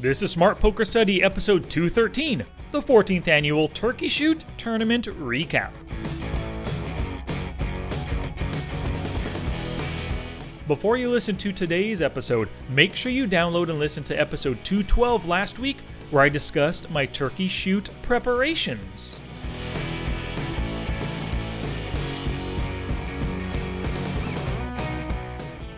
This is Smart Poker Study episode 213, the 14th annual Turkey Shoot Tournament Recap. Before you listen to today's episode, make sure you download and listen to episode 212 last week, where I discussed my turkey shoot preparations.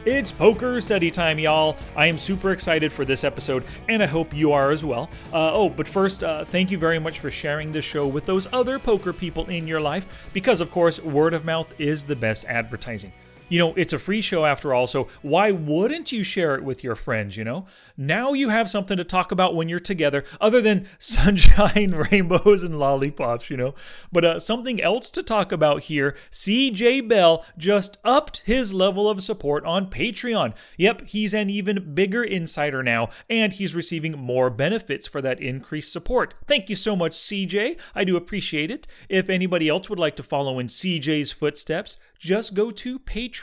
It's poker study time, y'all. I am super excited for this episode, and I hope you are as well. Uh, oh, but first, uh, thank you very much for sharing this show with those other poker people in your life, because of course, word of mouth is the best advertising. You know, it's a free show after all, so why wouldn't you share it with your friends, you know? Now you have something to talk about when you're together, other than sunshine, rainbows, and lollipops, you know? But uh, something else to talk about here CJ Bell just upped his level of support on Patreon. Yep, he's an even bigger insider now, and he's receiving more benefits for that increased support. Thank you so much, CJ. I do appreciate it. If anybody else would like to follow in CJ's footsteps, just go to Patreon.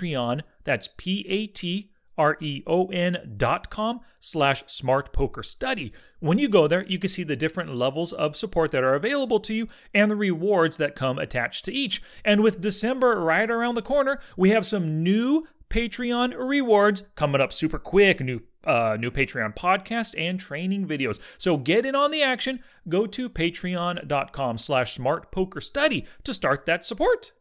That's P A T R E O N dot com slash smart poker study. When you go there, you can see the different levels of support that are available to you and the rewards that come attached to each. And with December right around the corner, we have some new Patreon rewards coming up super quick. New uh, new Patreon podcast and training videos. So get in on the action. Go to patreon.com slash smart poker study to start that support.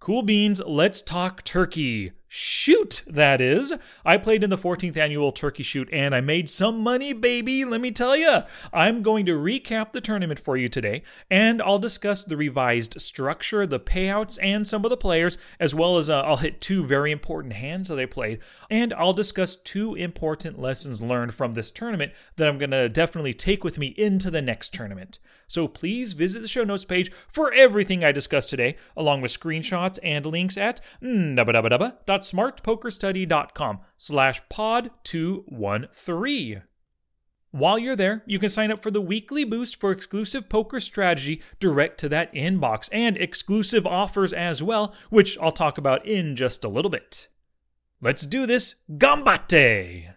Cool beans, let's talk turkey. Shoot, that is. I played in the 14th annual turkey shoot and I made some money, baby, let me tell you. I'm going to recap the tournament for you today, and I'll discuss the revised structure, the payouts, and some of the players, as well as uh, I'll hit two very important hands that I played, and I'll discuss two important lessons learned from this tournament that I'm going to definitely take with me into the next tournament. So please visit the show notes page for everything I discussed today, along with screenshots and links at www.smartpokerstudy.com slash pod 213. While you're there, you can sign up for the weekly boost for exclusive poker strategy direct to that inbox and exclusive offers as well, which I'll talk about in just a little bit. Let's do this. Gambate!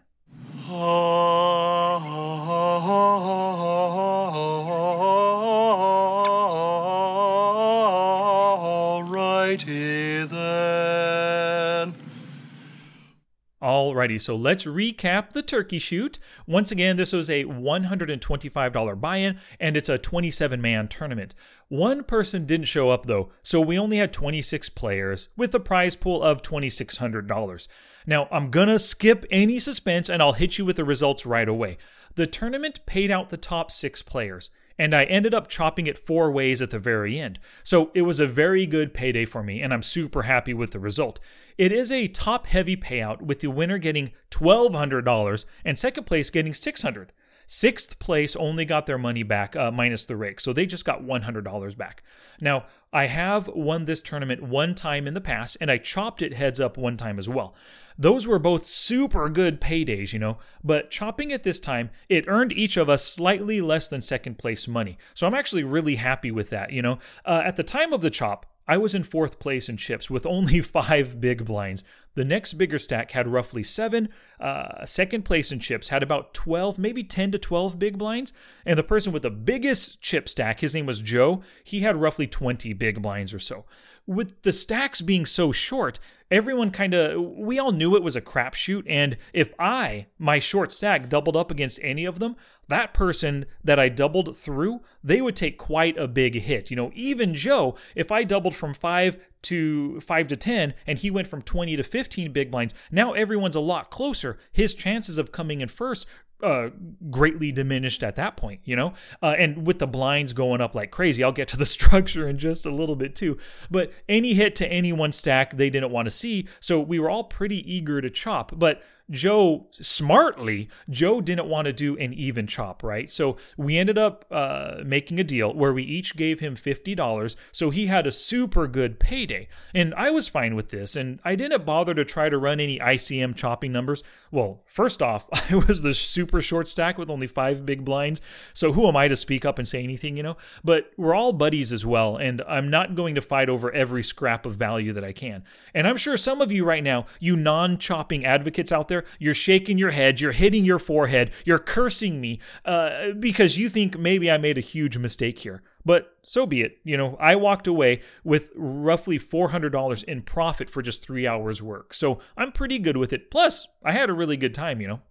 Alrighty, so let's recap the turkey shoot. Once again, this was a $125 buy in, and it's a 27 man tournament. One person didn't show up though, so we only had 26 players with a prize pool of $2,600. Now, I'm gonna skip any suspense and I'll hit you with the results right away. The tournament paid out the top six players and I ended up chopping it four ways at the very end. So it was a very good payday for me, and I'm super happy with the result. It is a top heavy payout with the winner getting $1,200 and second place getting $600. Sixth place only got their money back uh, minus the rake, so they just got $100 back. Now, I have won this tournament one time in the past, and I chopped it heads up one time as well. Those were both super good paydays, you know, but chopping at this time, it earned each of us slightly less than second place money. So I'm actually really happy with that, you know. Uh, at the time of the chop, I was in fourth place in chips with only five big blinds. The next bigger stack had roughly seven. Uh, second place in chips had about 12, maybe 10 to 12 big blinds. And the person with the biggest chip stack, his name was Joe, he had roughly 20 big blinds or so. With the stacks being so short, everyone kind of, we all knew it was a crapshoot. And if I, my short stack, doubled up against any of them, that person that I doubled through, they would take quite a big hit. You know, even Joe, if I doubled from five to five to 10 and he went from 20 to 15 big blinds, now everyone's a lot closer. His chances of coming in first uh, greatly diminished at that point, you know? Uh, and with the blinds going up like crazy, I'll get to the structure in just a little bit too. But any hit to any one stack they didn't want to see, so we were all pretty eager to chop. But Joe smartly, Joe didn't want to do an even chop, right? So we ended up uh, making a deal where we each gave him $50. So he had a super good payday. And I was fine with this. And I didn't bother to try to run any ICM chopping numbers. Well, first off, I was the super short stack with only five big blinds. So who am I to speak up and say anything, you know? But we're all buddies as well. And I'm not going to fight over every scrap of value that I can. And I'm sure some of you right now, you non chopping advocates out there, there, you're shaking your head, you're hitting your forehead, you're cursing me uh, because you think maybe I made a huge mistake here. But so be it. You know, I walked away with roughly $400 in profit for just three hours work. So I'm pretty good with it. Plus, I had a really good time, you know.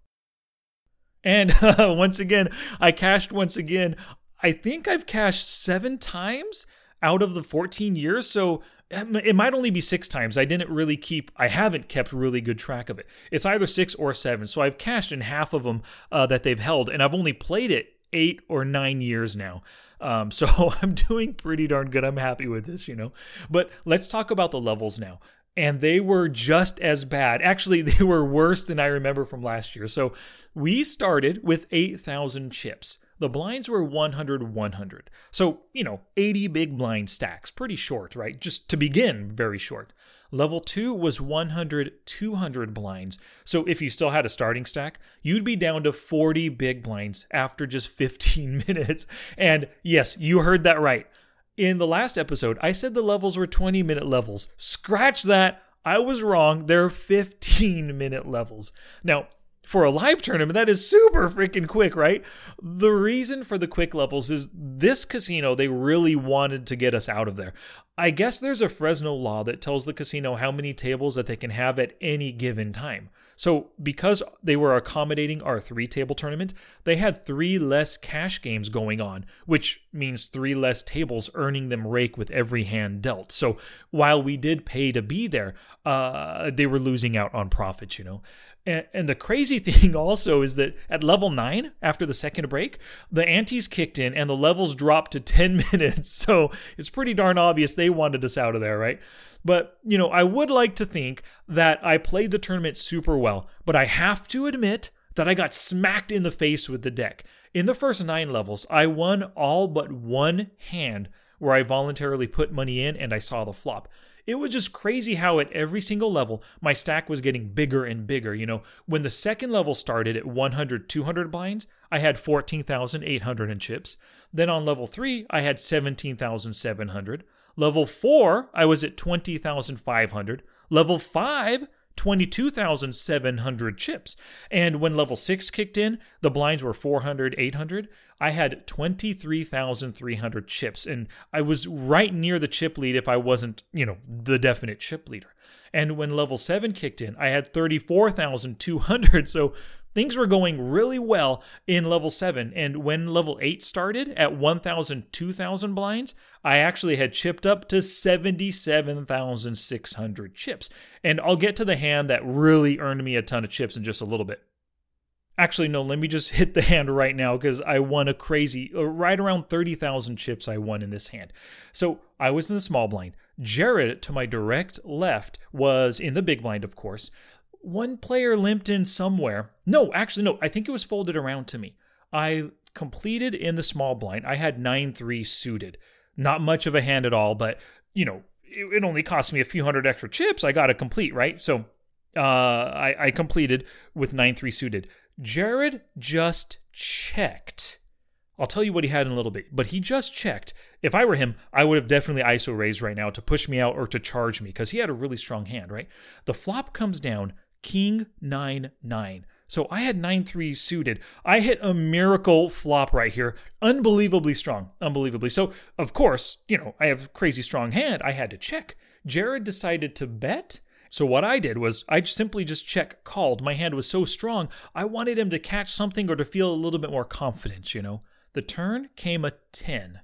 And uh, once again, I cashed once again. I think I've cashed seven times out of the 14 years. So it might only be six times. I didn't really keep, I haven't kept really good track of it. It's either six or seven. So I've cashed in half of them uh, that they've held, and I've only played it eight or nine years now. Um, so I'm doing pretty darn good. I'm happy with this, you know. But let's talk about the levels now. And they were just as bad. Actually, they were worse than I remember from last year. So we started with 8,000 chips. The blinds were 100 100. So, you know, 80 big blind stacks. Pretty short, right? Just to begin, very short. Level 2 was 100 200 blinds. So if you still had a starting stack, you'd be down to 40 big blinds after just 15 minutes. And yes, you heard that right. In the last episode, I said the levels were 20 minute levels. Scratch that. I was wrong. They're 15 minute levels. Now, for a live tournament, that is super freaking quick, right? The reason for the quick levels is this casino, they really wanted to get us out of there. I guess there's a Fresno law that tells the casino how many tables that they can have at any given time. So, because they were accommodating our three table tournament, they had three less cash games going on, which means three less tables earning them rake with every hand dealt. So, while we did pay to be there, uh, they were losing out on profits, you know. And, and the crazy thing also is that at level nine, after the second break, the antes kicked in and the levels dropped to 10 minutes. So it's pretty darn obvious they wanted us out of there, right? But, you know, I would like to think that I played the tournament super well, but I have to admit that I got smacked in the face with the deck. In the first nine levels, I won all but one hand where I voluntarily put money in and I saw the flop it was just crazy how at every single level my stack was getting bigger and bigger you know when the second level started at 100 200 blinds i had 14800 in chips then on level 3 i had 17700 level 4 i was at 20500 level 5 22,700 chips. And when level 6 kicked in, the blinds were 400, 800. I had 23,300 chips, and I was right near the chip lead if I wasn't, you know, the definite chip leader. And when level 7 kicked in, I had 34,200. So things were going really well in level 7 and when level 8 started at 1000 2000 blinds i actually had chipped up to 77600 chips and i'll get to the hand that really earned me a ton of chips in just a little bit Actually, no, let me just hit the hand right now because I won a crazy, uh, right around 30,000 chips I won in this hand. So I was in the small blind. Jared, to my direct left, was in the big blind, of course one player limped in somewhere. No, actually, no. I think it was folded around to me. I completed in the small blind. I had 9 3 suited. Not much of a hand at all, but, you know, it, it only cost me a few hundred extra chips. I got to complete, right? So uh, I, I completed with 9 3 suited. Jared just checked. I'll tell you what he had in a little bit, but he just checked. If I were him, I would have definitely ISO raised right now to push me out or to charge me because he had a really strong hand, right? The flop comes down King 9 9. So I had 9 3 suited. I hit a miracle flop right here. Unbelievably strong. Unbelievably. So, of course, you know, I have crazy strong hand. I had to check. Jared decided to bet. So what I did was I simply just check called. My hand was so strong, I wanted him to catch something or to feel a little bit more confidence, you know. The turn came a 10.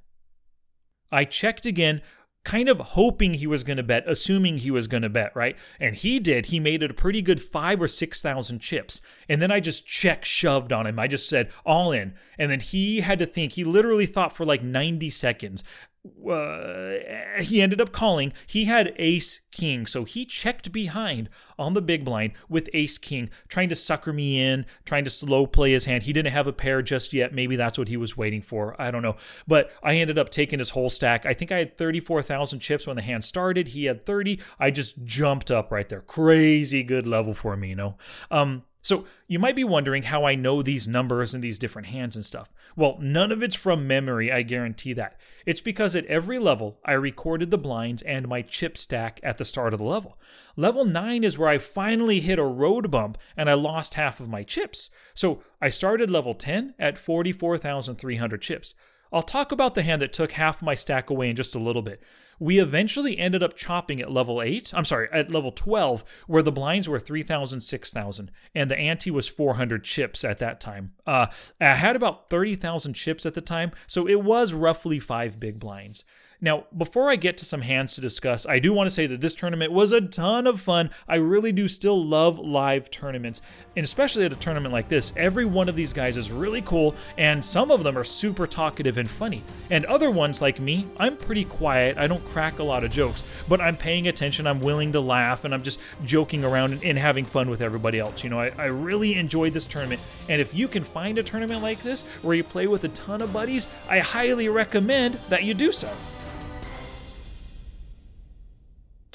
I checked again, kind of hoping he was going to bet, assuming he was going to bet, right? And he did. He made it a pretty good five or 6,000 chips. And then I just check shoved on him. I just said all in. And then he had to think. He literally thought for like 90 seconds uh, he ended up calling. He had ace king, so he checked behind on the big blind with ace king, trying to sucker me in, trying to slow play his hand. He didn't have a pair just yet. Maybe that's what he was waiting for. I don't know. But I ended up taking his whole stack. I think I had 34,000 chips when the hand started. He had 30. I just jumped up right there. Crazy good level for me, you know. Um, So you might be wondering how I know these numbers and these different hands and stuff. Well, none of it's from memory, I guarantee that. It's because at every level, I recorded the blinds and my chip stack at the start of the level. Level 9 is where I finally hit a road bump and I lost half of my chips. So I started level 10 at 44,300 chips. I'll talk about the hand that took half my stack away in just a little bit. We eventually ended up chopping at level 8, I'm sorry, at level 12, where the blinds were 3,000, 6,000, and the ante was 400 chips at that time. Uh, I had about 30,000 chips at the time, so it was roughly five big blinds. Now, before I get to some hands to discuss, I do want to say that this tournament was a ton of fun. I really do still love live tournaments, and especially at a tournament like this. Every one of these guys is really cool, and some of them are super talkative and funny. And other ones, like me, I'm pretty quiet. I don't crack a lot of jokes, but I'm paying attention. I'm willing to laugh, and I'm just joking around and, and having fun with everybody else. You know, I, I really enjoyed this tournament, and if you can find a tournament like this where you play with a ton of buddies, I highly recommend that you do so.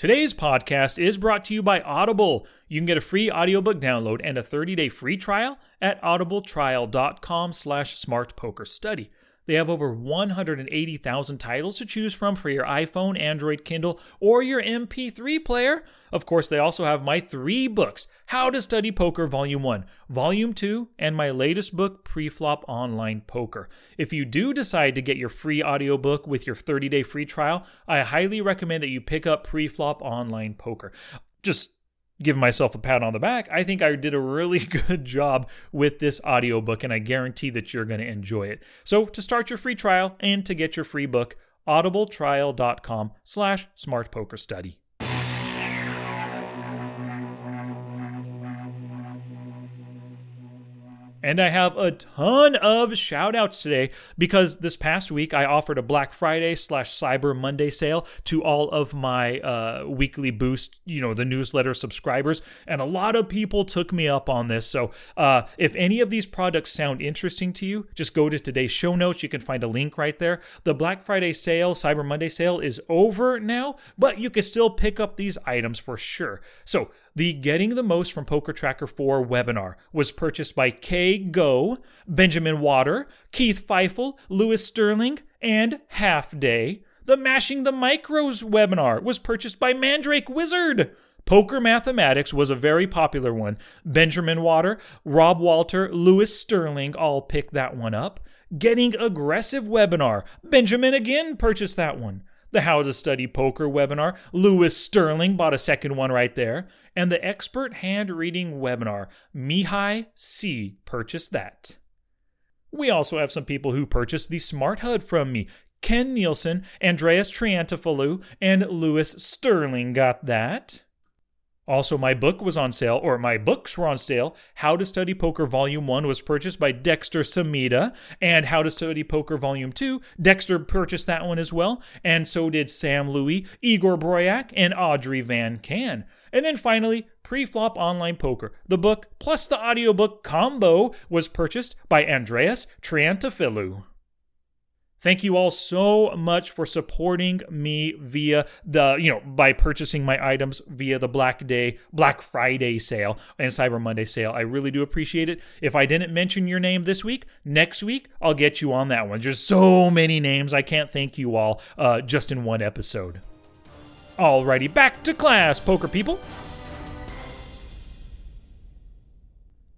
Today's podcast is brought to you by Audible. You can get a free audiobook download and a 30-day free trial at audibletrial.com slash smartpokerstudy. They have over 180,000 titles to choose from for your iPhone, Android, Kindle, or your MP3 player. Of course, they also have my three books How to Study Poker Volume 1, Volume 2, and my latest book, Preflop Online Poker. If you do decide to get your free audiobook with your 30 day free trial, I highly recommend that you pick up Preflop Online Poker. Just give myself a pat on the back. I think I did a really good job with this audiobook and I guarantee that you're going to enjoy it. So to start your free trial and to get your free book, audibletrial.com slash smartpokerstudy. And I have a ton of shout outs today because this past week I offered a Black Friday slash Cyber Monday sale to all of my uh, weekly boost, you know, the newsletter subscribers. And a lot of people took me up on this. So uh, if any of these products sound interesting to you, just go to today's show notes. You can find a link right there. The Black Friday sale, Cyber Monday sale is over now, but you can still pick up these items for sure. So the Getting the Most from Poker Tracker 4 webinar was purchased by Kay Go, Benjamin Water, Keith Feifel, Lewis Sterling, and Half Day. The Mashing the Micros webinar was purchased by Mandrake Wizard. Poker Mathematics was a very popular one. Benjamin Water, Rob Walter, Lewis Sterling all picked that one up. Getting Aggressive webinar. Benjamin again purchased that one the How to Study Poker webinar. Lewis Sterling bought a second one right there. And the Expert Hand Reading webinar. Mihai C. purchased that. We also have some people who purchased the Smart HUD from me. Ken Nielsen, Andreas Triantafilou, and Lewis Sterling got that. Also, my book was on sale, or my books were on sale. How to Study Poker Volume 1 was purchased by Dexter Samita, and How to Study Poker Volume 2, Dexter purchased that one as well, and so did Sam Louie, Igor Broyak, and Audrey Van Can. And then finally, Preflop Online Poker, the book plus the audiobook combo was purchased by Andreas Triantafilou. Thank you all so much for supporting me via the, you know, by purchasing my items via the Black Day, Black Friday sale and Cyber Monday sale. I really do appreciate it. If I didn't mention your name this week, next week I'll get you on that one. There's so many names. I can't thank you all uh, just in one episode. Alrighty, back to class, poker people.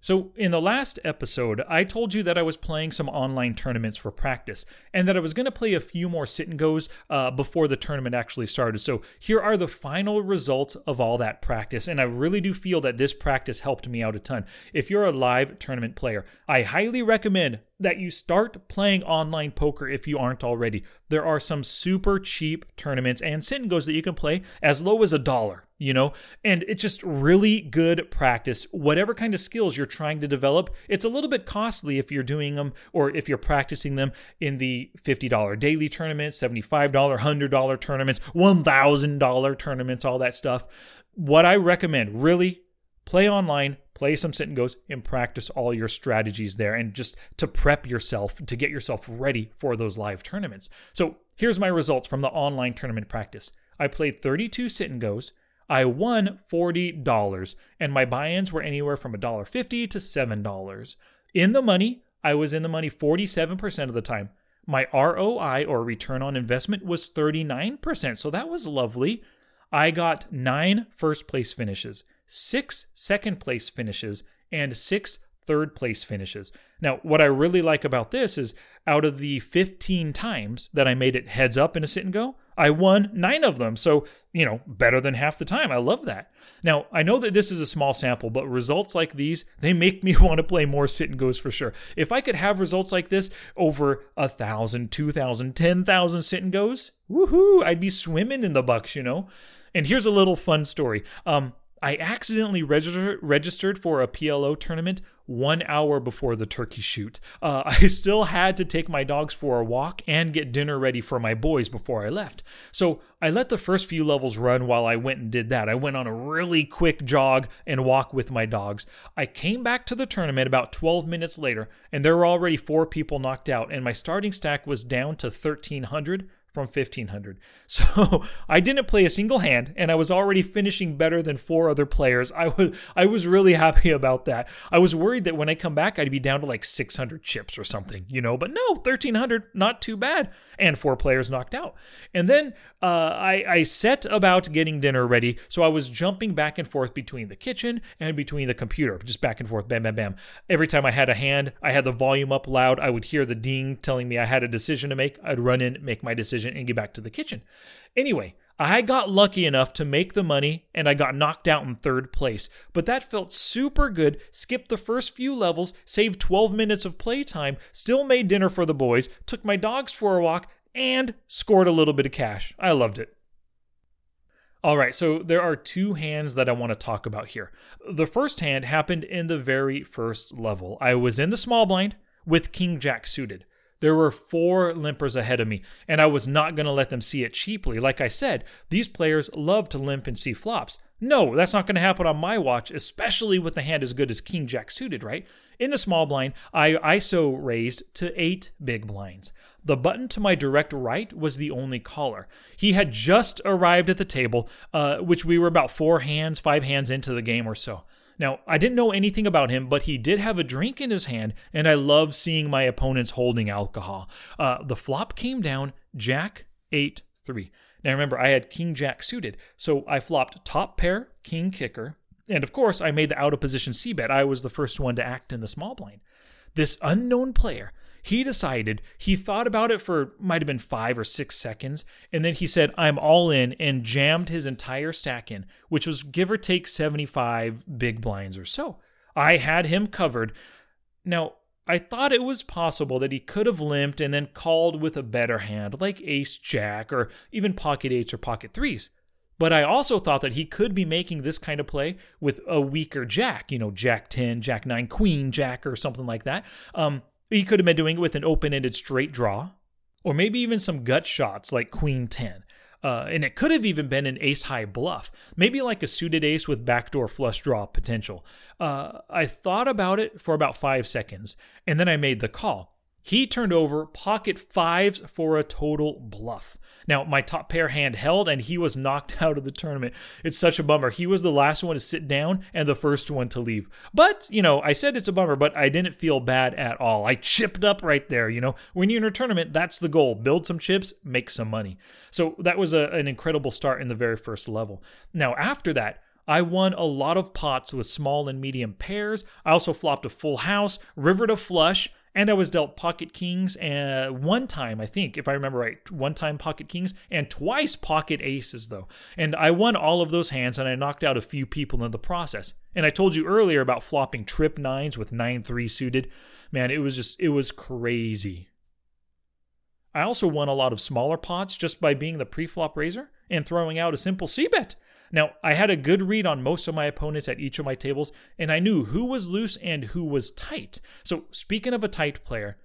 So, in the last episode, I told you that I was playing some online tournaments for practice and that I was going to play a few more sit and goes uh, before the tournament actually started. So, here are the final results of all that practice. And I really do feel that this practice helped me out a ton. If you're a live tournament player, I highly recommend that you start playing online poker if you aren't already. There are some super cheap tournaments and goes that you can play as low as a dollar, you know? And it's just really good practice. Whatever kind of skills you're trying to develop, it's a little bit costly if you're doing them or if you're practicing them in the $50 daily tournaments, $75, $100 tournaments, $1,000 tournaments, all that stuff. What I recommend, really play online, play some sit and goes, and practice all your strategies there and just to prep yourself to get yourself ready for those live tournaments. So here's my results from the online tournament practice. I played 32 sit and goes. I won $40, and my buy ins were anywhere from $1.50 to $7. In the money, I was in the money 47% of the time. My ROI or return on investment was 39%, so that was lovely. I got nine first place finishes, six second place finishes, and six third place finishes. Now, what I really like about this is out of the 15 times that I made it heads up in a sit and go, I won nine of them. So, you know, better than half the time. I love that. Now, I know that this is a small sample, but results like these, they make me want to play more sit and goes for sure. If I could have results like this over a thousand, two thousand, ten thousand sit and goes, woohoo, I'd be swimming in the bucks, you know? And here's a little fun story. Um, I accidentally register- registered for a PLO tournament one hour before the turkey shoot. Uh, I still had to take my dogs for a walk and get dinner ready for my boys before I left. So I let the first few levels run while I went and did that. I went on a really quick jog and walk with my dogs. I came back to the tournament about 12 minutes later, and there were already four people knocked out, and my starting stack was down to 1300 from 1500. So I didn't play a single hand and I was already finishing better than four other players. I was I was really happy about that. I was worried that when I come back I'd be down to like 600 chips or something, you know, but no, 1300, not too bad and four players knocked out. And then uh, I, I set about getting dinner ready. So I was jumping back and forth between the kitchen and between the computer, just back and forth, bam, bam, bam. Every time I had a hand, I had the volume up loud. I would hear the ding telling me I had a decision to make. I'd run in, make my decision, and get back to the kitchen. Anyway, I got lucky enough to make the money and I got knocked out in third place, but that felt super good. Skipped the first few levels, saved 12 minutes of playtime, still made dinner for the boys, took my dogs for a walk, and scored a little bit of cash. I loved it. All right, so there are two hands that I want to talk about here. The first hand happened in the very first level. I was in the small blind with King Jack suited. There were four limpers ahead of me, and I was not going to let them see it cheaply. Like I said, these players love to limp and see flops. No, that's not going to happen on my watch, especially with the hand as good as King Jack suited, right? In the small blind, I ISO raised to eight big blinds. The button to my direct right was the only caller. He had just arrived at the table, uh, which we were about four hands, five hands into the game or so. Now, I didn't know anything about him, but he did have a drink in his hand, and I love seeing my opponents holding alcohol. Uh, the flop came down Jack 8 3. Now remember, I had King Jack suited, so I flopped top pair, King kicker, and of course, I made the out of position C bet. I was the first one to act in the small blind. This unknown player he decided he thought about it for might have been five or six seconds and then he said i'm all in and jammed his entire stack in which was give or take 75 big blinds or so. I had him covered. Now i thought it was possible that he could have limped and then called with a better hand like ace jack or even pocket eights or pocket threes. But I also thought that he could be making this kind of play with a weaker jack, you know, jack 10, jack 9, queen jack, or something like that. Um, he could have been doing it with an open ended straight draw, or maybe even some gut shots like Queen 10. Uh, and it could have even been an ace high bluff, maybe like a suited ace with backdoor flush draw potential. Uh, I thought about it for about five seconds, and then I made the call. He turned over pocket fives for a total bluff. Now, my top pair hand held, and he was knocked out of the tournament. It's such a bummer. He was the last one to sit down and the first one to leave. But, you know, I said it's a bummer, but I didn't feel bad at all. I chipped up right there. You know, when you're in a tournament, that's the goal build some chips, make some money. So that was a, an incredible start in the very first level. Now, after that, I won a lot of pots with small and medium pairs. I also flopped a full house, river to flush, and I was dealt pocket kings uh, one time, I think, if I remember right, one time pocket kings and twice pocket aces though. And I won all of those hands and I knocked out a few people in the process. And I told you earlier about flopping trip nines with nine three suited. Man, it was just it was crazy. I also won a lot of smaller pots just by being the pre-flop raiser and throwing out a simple C bet. Now, I had a good read on most of my opponents at each of my tables, and I knew who was loose and who was tight. So, speaking of a tight player,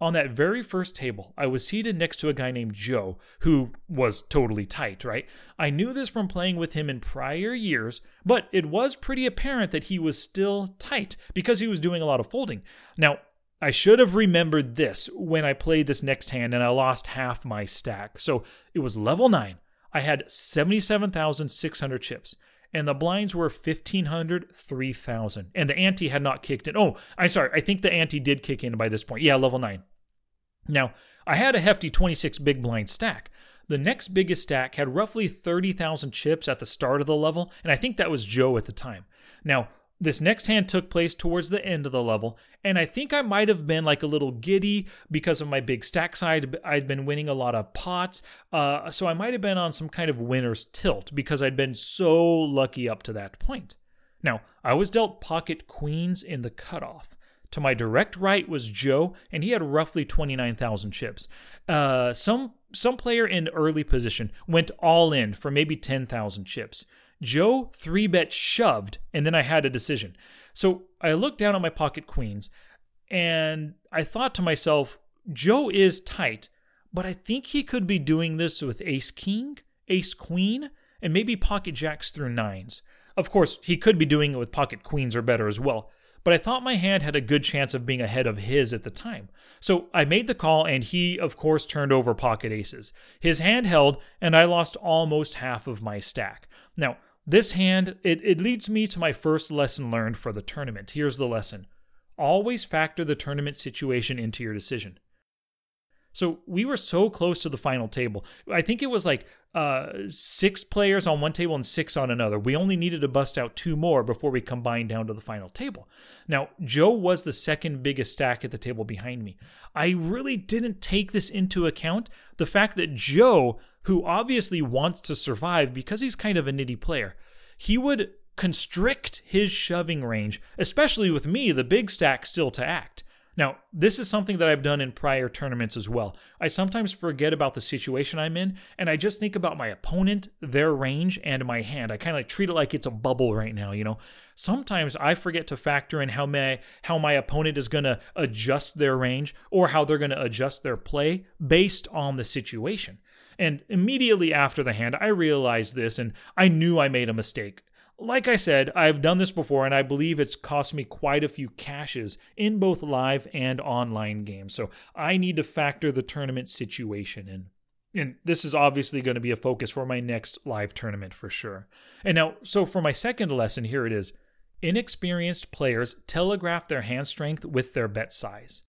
on that very first table, I was seated next to a guy named Joe, who was totally tight, right? I knew this from playing with him in prior years, but it was pretty apparent that he was still tight because he was doing a lot of folding. Now, I should have remembered this when I played this next hand and I lost half my stack. So it was level 9. I had 77,600 chips, and the blinds were 1,500, 3,000. And the ante had not kicked in. Oh, I'm sorry. I think the ante did kick in by this point. Yeah, level 9. Now, I had a hefty 26 big blind stack. The next biggest stack had roughly 30,000 chips at the start of the level, and I think that was Joe at the time. Now, this next hand took place towards the end of the level, and I think I might have been like a little giddy because of my big stack side. I'd been winning a lot of pots, uh, so I might have been on some kind of winner's tilt because I'd been so lucky up to that point. Now, I was dealt pocket queens in the cutoff. To my direct right was Joe, and he had roughly 29,000 chips. Uh, some some player in early position went all in for maybe 10,000 chips. Joe three bet shoved, and then I had a decision. So I looked down at my pocket queens, and I thought to myself, Joe is tight, but I think he could be doing this with ace king, ace queen, and maybe pocket jacks through nines. Of course, he could be doing it with pocket queens or better as well, but I thought my hand had a good chance of being ahead of his at the time. So I made the call, and he, of course, turned over pocket aces. His hand held, and I lost almost half of my stack. Now, this hand, it, it leads me to my first lesson learned for the tournament. Here's the lesson always factor the tournament situation into your decision. So we were so close to the final table. I think it was like uh, six players on one table and six on another. We only needed to bust out two more before we combined down to the final table. Now, Joe was the second biggest stack at the table behind me. I really didn't take this into account the fact that Joe, who obviously wants to survive because he's kind of a nitty player, he would constrict his shoving range, especially with me, the big stack, still to act. Now, this is something that I've done in prior tournaments as well. I sometimes forget about the situation I'm in, and I just think about my opponent, their range, and my hand. I kind of like treat it like it's a bubble right now, you know. Sometimes I forget to factor in how my how my opponent is going to adjust their range or how they're going to adjust their play based on the situation. And immediately after the hand, I realized this and I knew I made a mistake. Like I said, I've done this before and I believe it's cost me quite a few cashes in both live and online games. So I need to factor the tournament situation in. And this is obviously going to be a focus for my next live tournament for sure. And now, so for my second lesson, here it is inexperienced players telegraph their hand strength with their bet size.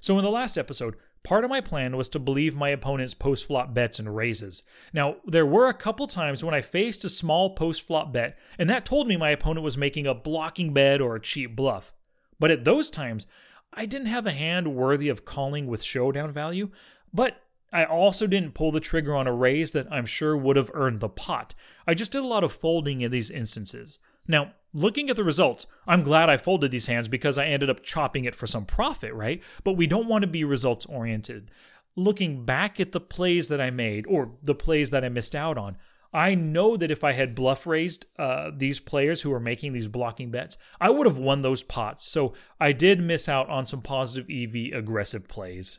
So, in the last episode, Part of my plan was to believe my opponent's post flop bets and raises. Now, there were a couple times when I faced a small post flop bet, and that told me my opponent was making a blocking bet or a cheap bluff. But at those times, I didn't have a hand worthy of calling with showdown value, but I also didn't pull the trigger on a raise that I'm sure would have earned the pot. I just did a lot of folding in these instances. Now, looking at the results, I'm glad I folded these hands because I ended up chopping it for some profit, right? But we don't want to be results oriented. Looking back at the plays that I made or the plays that I missed out on, I know that if I had bluff raised uh, these players who are making these blocking bets, I would have won those pots. So I did miss out on some positive EV aggressive plays.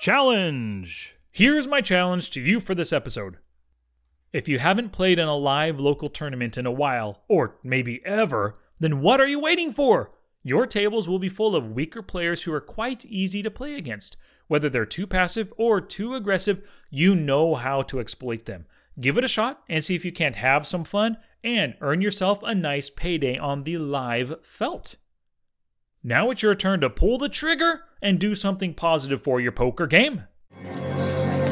Challenge! Here's my challenge to you for this episode. If you haven't played in a live local tournament in a while, or maybe ever, then what are you waiting for? Your tables will be full of weaker players who are quite easy to play against. Whether they're too passive or too aggressive, you know how to exploit them. Give it a shot and see if you can't have some fun and earn yourself a nice payday on the live felt. Now it's your turn to pull the trigger and do something positive for your poker game.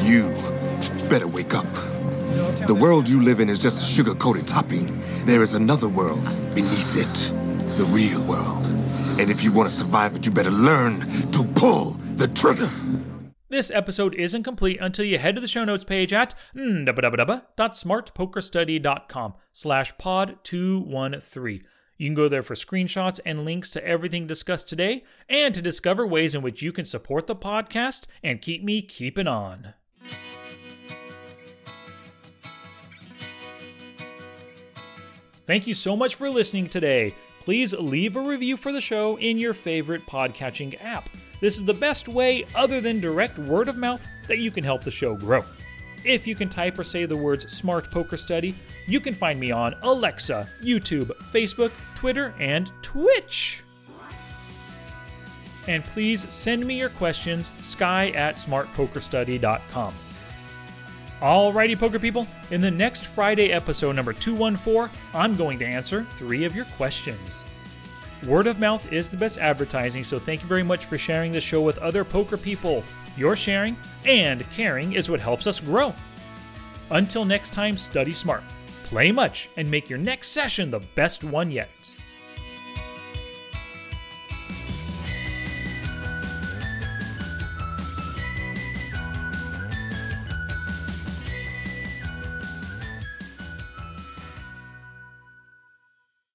You better wake up. The world you live in is just a sugar coated topping. There is another world beneath it, the real world. And if you want to survive it, you better learn to pull the trigger. This episode isn't complete until you head to the show notes page at www.smartpokerstudy.com slash pod 213. You can go there for screenshots and links to everything discussed today and to discover ways in which you can support the podcast and keep me keeping on. Thank you so much for listening today. Please leave a review for the show in your favorite podcatching app. This is the best way, other than direct word of mouth, that you can help the show grow. If you can type or say the words Smart Poker Study, you can find me on Alexa, YouTube, Facebook, Twitter, and Twitch. And please send me your questions, sky at smartpokerstudy.com. Alrighty, poker people, in the next Friday episode number 214, I'm going to answer three of your questions. Word of mouth is the best advertising, so thank you very much for sharing the show with other poker people. Your sharing and caring is what helps us grow. Until next time, study smart, play much, and make your next session the best one yet.